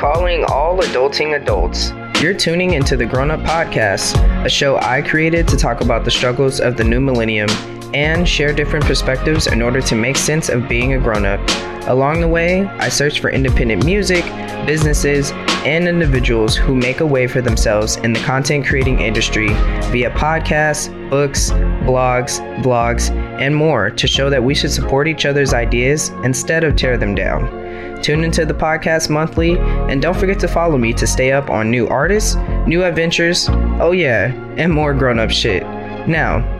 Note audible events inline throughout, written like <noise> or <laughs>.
calling all adulting adults. You're tuning into the Grown Up Podcast, a show I created to talk about the struggles of the new millennium and share different perspectives in order to make sense of being a grown up. Along the way, I search for independent music, businesses, and individuals who make a way for themselves in the content creating industry via podcasts, books, blogs, vlogs, and more to show that we should support each other's ideas instead of tear them down. Tune into the podcast monthly, and don't forget to follow me to stay up on new artists, new adventures, oh yeah, and more grown up shit. Now,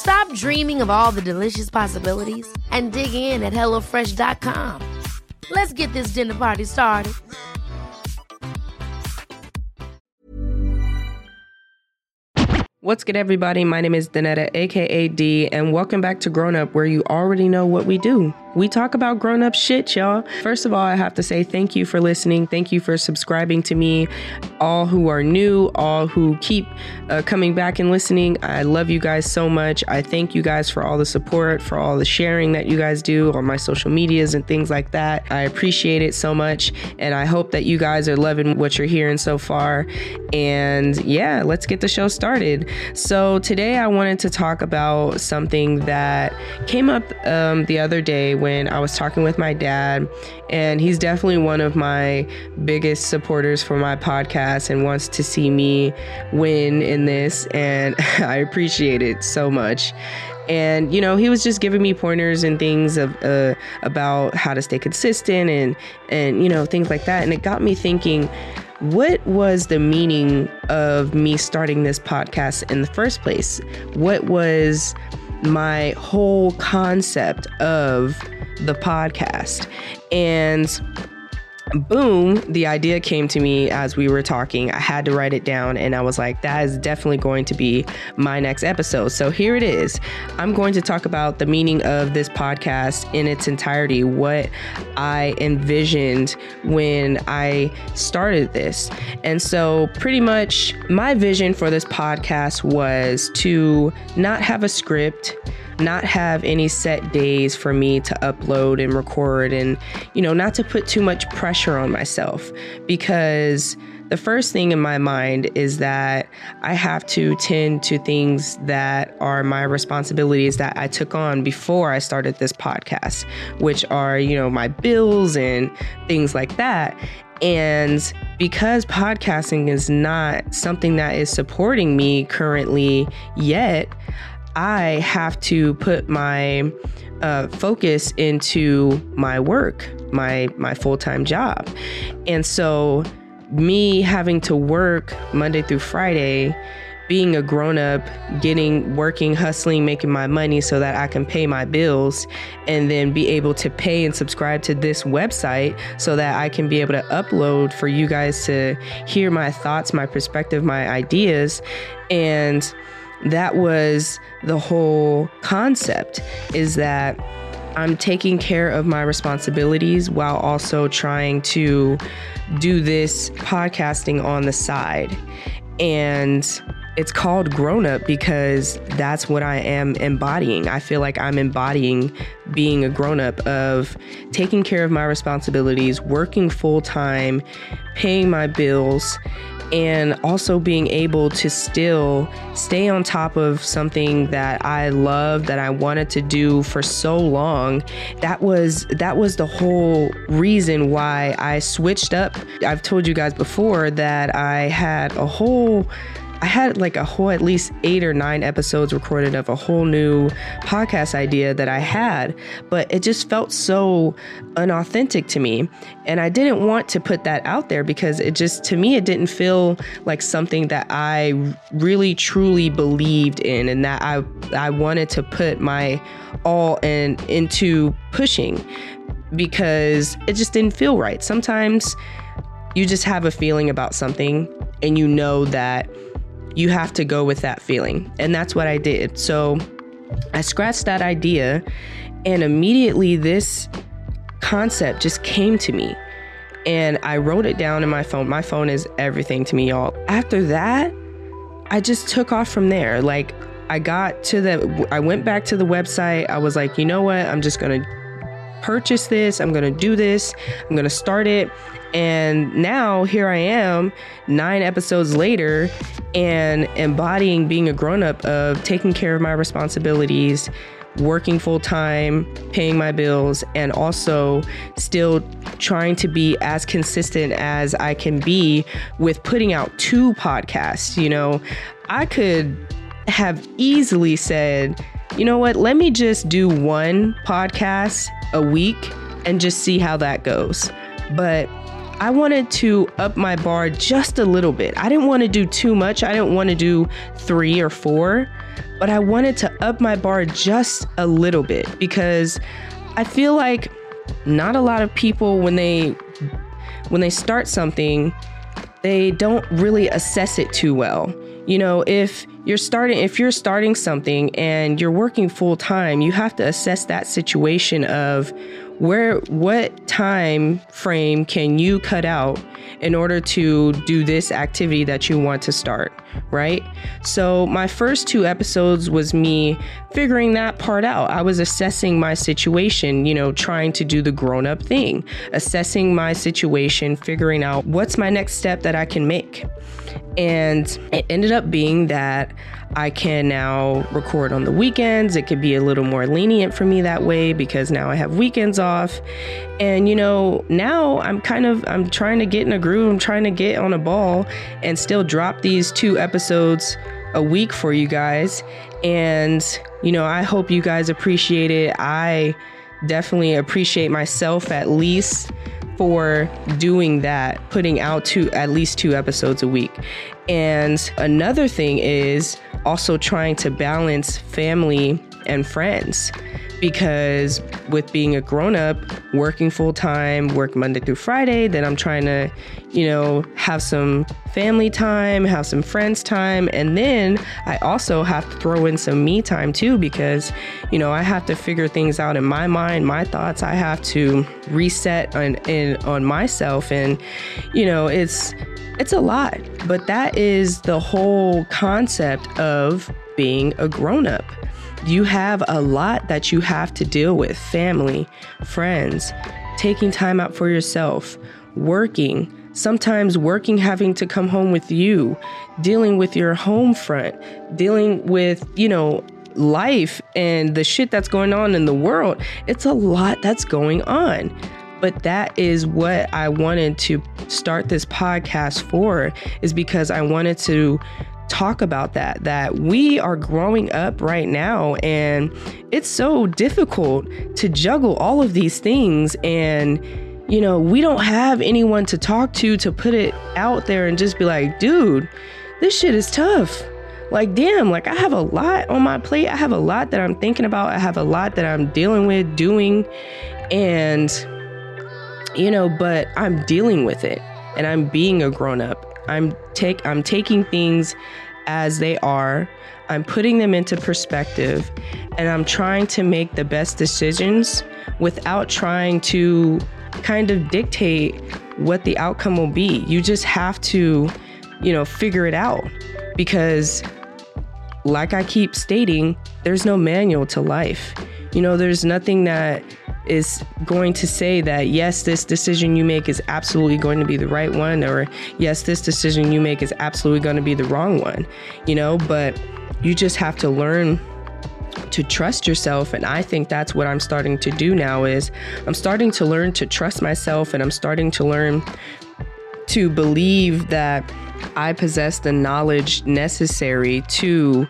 Stop dreaming of all the delicious possibilities and dig in at HelloFresh.com. Let's get this dinner party started. What's good, everybody? My name is Danetta, aka D, and welcome back to Grown Up, where you already know what we do. We talk about grown up shit, y'all. First of all, I have to say thank you for listening. Thank you for subscribing to me. All who are new, all who keep uh, coming back and listening, I love you guys so much. I thank you guys for all the support, for all the sharing that you guys do on my social medias and things like that. I appreciate it so much, and I hope that you guys are loving what you're hearing so far. And yeah, let's get the show started. So, today I wanted to talk about something that came up um, the other day when I was talking with my dad, and he's definitely one of my biggest supporters for my podcast and wants to see me win in this, and <laughs> I appreciate it so much. And you know he was just giving me pointers and things of uh, about how to stay consistent and and you know things like that and it got me thinking what was the meaning of me starting this podcast in the first place? What was my whole concept of the podcast. And boom, the idea came to me as we were talking. I had to write it down and I was like, that is definitely going to be my next episode. So here it is. I'm going to talk about the meaning of this podcast in its entirety, what I envisioned when I started this. And so, pretty much, my vision for this podcast was to not have a script not have any set days for me to upload and record and, you know, not to put too much pressure on myself because the first thing in my mind is that I have to tend to things that are my responsibilities that I took on before I started this podcast, which are, you know, my bills and things like that. And because podcasting is not something that is supporting me currently yet, I have to put my uh, focus into my work, my my full time job, and so me having to work Monday through Friday, being a grown up, getting working, hustling, making my money so that I can pay my bills, and then be able to pay and subscribe to this website so that I can be able to upload for you guys to hear my thoughts, my perspective, my ideas, and that was the whole concept is that I'm taking care of my responsibilities while also trying to do this podcasting on the side. And it's called grown up because that's what I am embodying. I feel like I'm embodying being a grown up of taking care of my responsibilities, working full time, paying my bills, and also being able to still stay on top of something that I love that I wanted to do for so long that was that was the whole reason why I switched up I've told you guys before that I had a whole I had like a whole at least eight or nine episodes recorded of a whole new podcast idea that I had, but it just felt so unauthentic to me. And I didn't want to put that out there because it just, to me, it didn't feel like something that I really truly believed in and that I, I wanted to put my all in into pushing because it just didn't feel right. Sometimes you just have a feeling about something and you know that you have to go with that feeling. And that's what I did. So I scratched that idea and immediately this concept just came to me. And I wrote it down in my phone. My phone is everything to me, y'all. After that, I just took off from there. Like I got to the I went back to the website. I was like, "You know what? I'm just going to purchase this. I'm going to do this. I'm going to start it." And now here I am, nine episodes later, and embodying being a grown up of taking care of my responsibilities, working full time, paying my bills, and also still trying to be as consistent as I can be with putting out two podcasts. You know, I could have easily said, you know what, let me just do one podcast a week and just see how that goes. But I wanted to up my bar just a little bit. I didn't want to do too much. I didn't want to do three or four, but I wanted to up my bar just a little bit because I feel like not a lot of people when they when they start something, they don't really assess it too well. You know, if you're starting if you're starting something and you're working full time, you have to assess that situation of where what time frame can you cut out in order to do this activity that you want to start right so my first two episodes was me figuring that part out i was assessing my situation you know trying to do the grown up thing assessing my situation figuring out what's my next step that i can make and it ended up being that I can now record on the weekends. It could be a little more lenient for me that way because now I have weekends off. And you know, now I'm kind of I'm trying to get in a groove. I'm trying to get on a ball and still drop these two episodes a week for you guys. And you know, I hope you guys appreciate it. I definitely appreciate myself at least for doing that, putting out two at least two episodes a week. And another thing is also trying to balance family and friends because with being a grown up, working full time, work Monday through Friday, then I'm trying to, you know, have some family time, have some friends time, and then I also have to throw in some me time too because, you know, I have to figure things out in my mind, my thoughts. I have to reset on in on myself, and you know, it's it's a lot, but that is the whole concept of being a grown up. You have a lot that you have to deal with family, friends, taking time out for yourself, working, sometimes working having to come home with you, dealing with your home front, dealing with, you know, life and the shit that's going on in the world. It's a lot that's going on. But that is what I wanted to start this podcast for, is because I wanted to talk about that that we are growing up right now and it's so difficult to juggle all of these things and you know we don't have anyone to talk to to put it out there and just be like dude this shit is tough. Like damn like i have a lot on my plate. I have a lot that i'm thinking about. I have a lot that i'm dealing with doing and you know, but I'm dealing with it and I'm being a grown up. I'm take I'm taking things as they are. I'm putting them into perspective and I'm trying to make the best decisions without trying to kind of dictate what the outcome will be. You just have to, you know, figure it out because like I keep stating, there's no manual to life. You know, there's nothing that is going to say that yes, this decision you make is absolutely going to be the right one, or yes, this decision you make is absolutely going to be the wrong one, you know, but you just have to learn to trust yourself and i think that's what i'm starting to do now is i'm starting to learn to trust myself and i'm starting to learn to believe that i possess the knowledge necessary to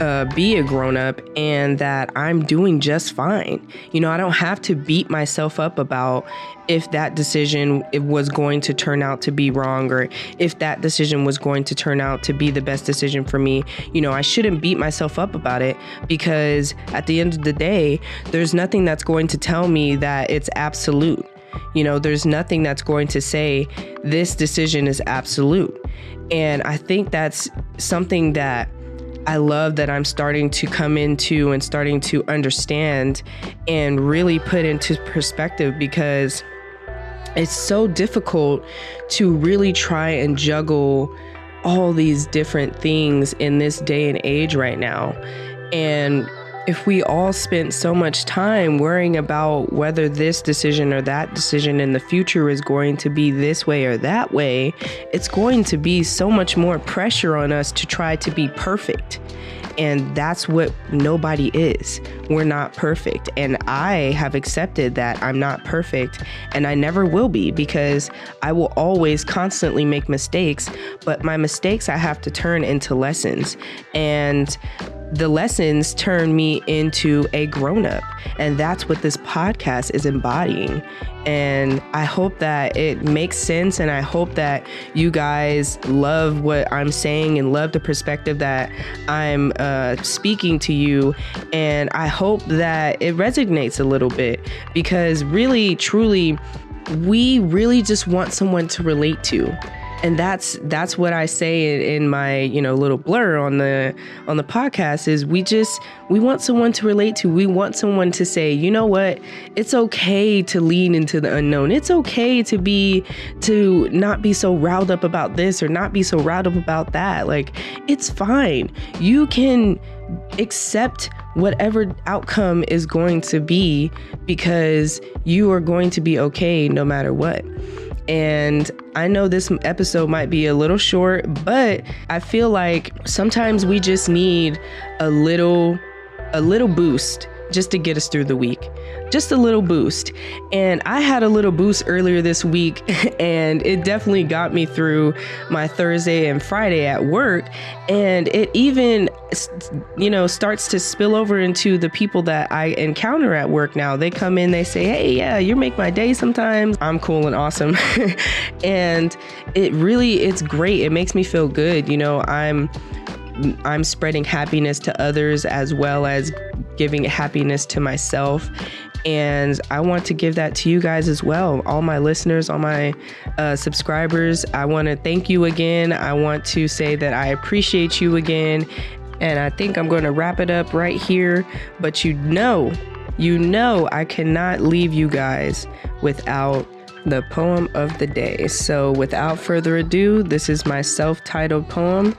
uh, be a grown up and that I'm doing just fine. You know, I don't have to beat myself up about if that decision it was going to turn out to be wrong or if that decision was going to turn out to be the best decision for me. You know, I shouldn't beat myself up about it because at the end of the day, there's nothing that's going to tell me that it's absolute. You know, there's nothing that's going to say this decision is absolute. And I think that's something that I love that I'm starting to come into and starting to understand and really put into perspective because it's so difficult to really try and juggle all these different things in this day and age right now. And if we all spent so much time worrying about whether this decision or that decision in the future is going to be this way or that way, it's going to be so much more pressure on us to try to be perfect. And that's what nobody is. We're not perfect. And I have accepted that I'm not perfect and I never will be because I will always constantly make mistakes. But my mistakes I have to turn into lessons. And the lessons turn me into a grown up. And that's what this podcast is embodying. And I hope that it makes sense. And I hope that you guys love what I'm saying and love the perspective that I'm uh, speaking to you. And I hope that it resonates a little bit because really, truly, we really just want someone to relate to and that's that's what I say in, in, my you know little blur on the on the podcast is we just we want someone to relate to. We want someone to say, you know what, it's okay to lean into the unknown. It's okay to be to not be so riled up about this or not be so riled up about that. Like it's fine. You can accept whatever outcome is going to be because you are going to be okay no matter what. And I know this episode might be a little short, but I feel like sometimes we just need a little a little boost just to get us through the week. Just a little boost. And I had a little boost earlier this week, <laughs> and it definitely got me through my Thursday and Friday at work. And it even, you know, starts to spill over into the people that I encounter at work now. They come in, they say, Hey, yeah, you make my day sometimes. I'm cool and awesome. <laughs> and it really, it's great. It makes me feel good. You know, I'm I'm spreading happiness to others as well as giving happiness to myself. And I want to give that to you guys as well, all my listeners, all my uh, subscribers. I want to thank you again. I want to say that I appreciate you again. And I think I'm going to wrap it up right here. But you know, you know, I cannot leave you guys without the poem of the day. So without further ado, this is my self titled poem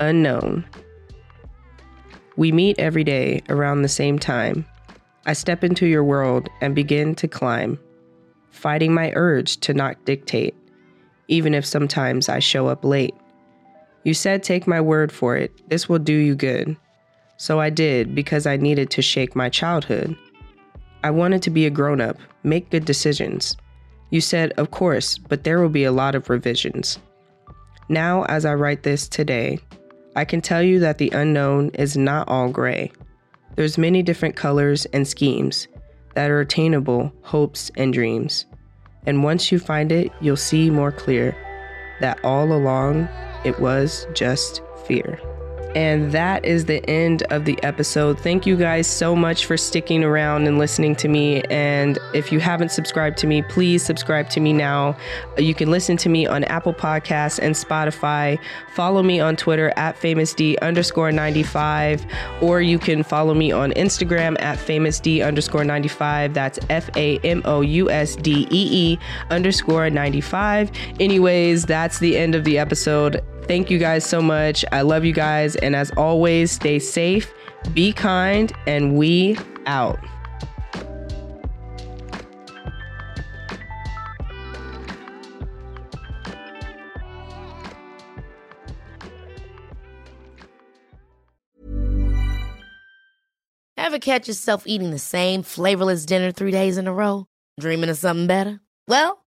unknown. We meet every day around the same time. I step into your world and begin to climb, fighting my urge to not dictate, even if sometimes I show up late. You said, Take my word for it, this will do you good. So I did because I needed to shake my childhood. I wanted to be a grown up, make good decisions. You said, Of course, but there will be a lot of revisions. Now, as I write this today, I can tell you that the unknown is not all gray. There's many different colors and schemes that are attainable hopes and dreams. And once you find it, you'll see more clear that all along it was just fear. And that is the end of the episode. Thank you guys so much for sticking around and listening to me. And if you haven't subscribed to me, please subscribe to me now. You can listen to me on Apple Podcasts and Spotify. Follow me on Twitter at famousd underscore 95, or you can follow me on Instagram at famousd underscore 95. That's F A M O U S D E E underscore 95. Anyways, that's the end of the episode. Thank you guys so much. I love you guys. And as always, stay safe, be kind, and we out. Ever catch yourself eating the same flavorless dinner three days in a row? Dreaming of something better? Well,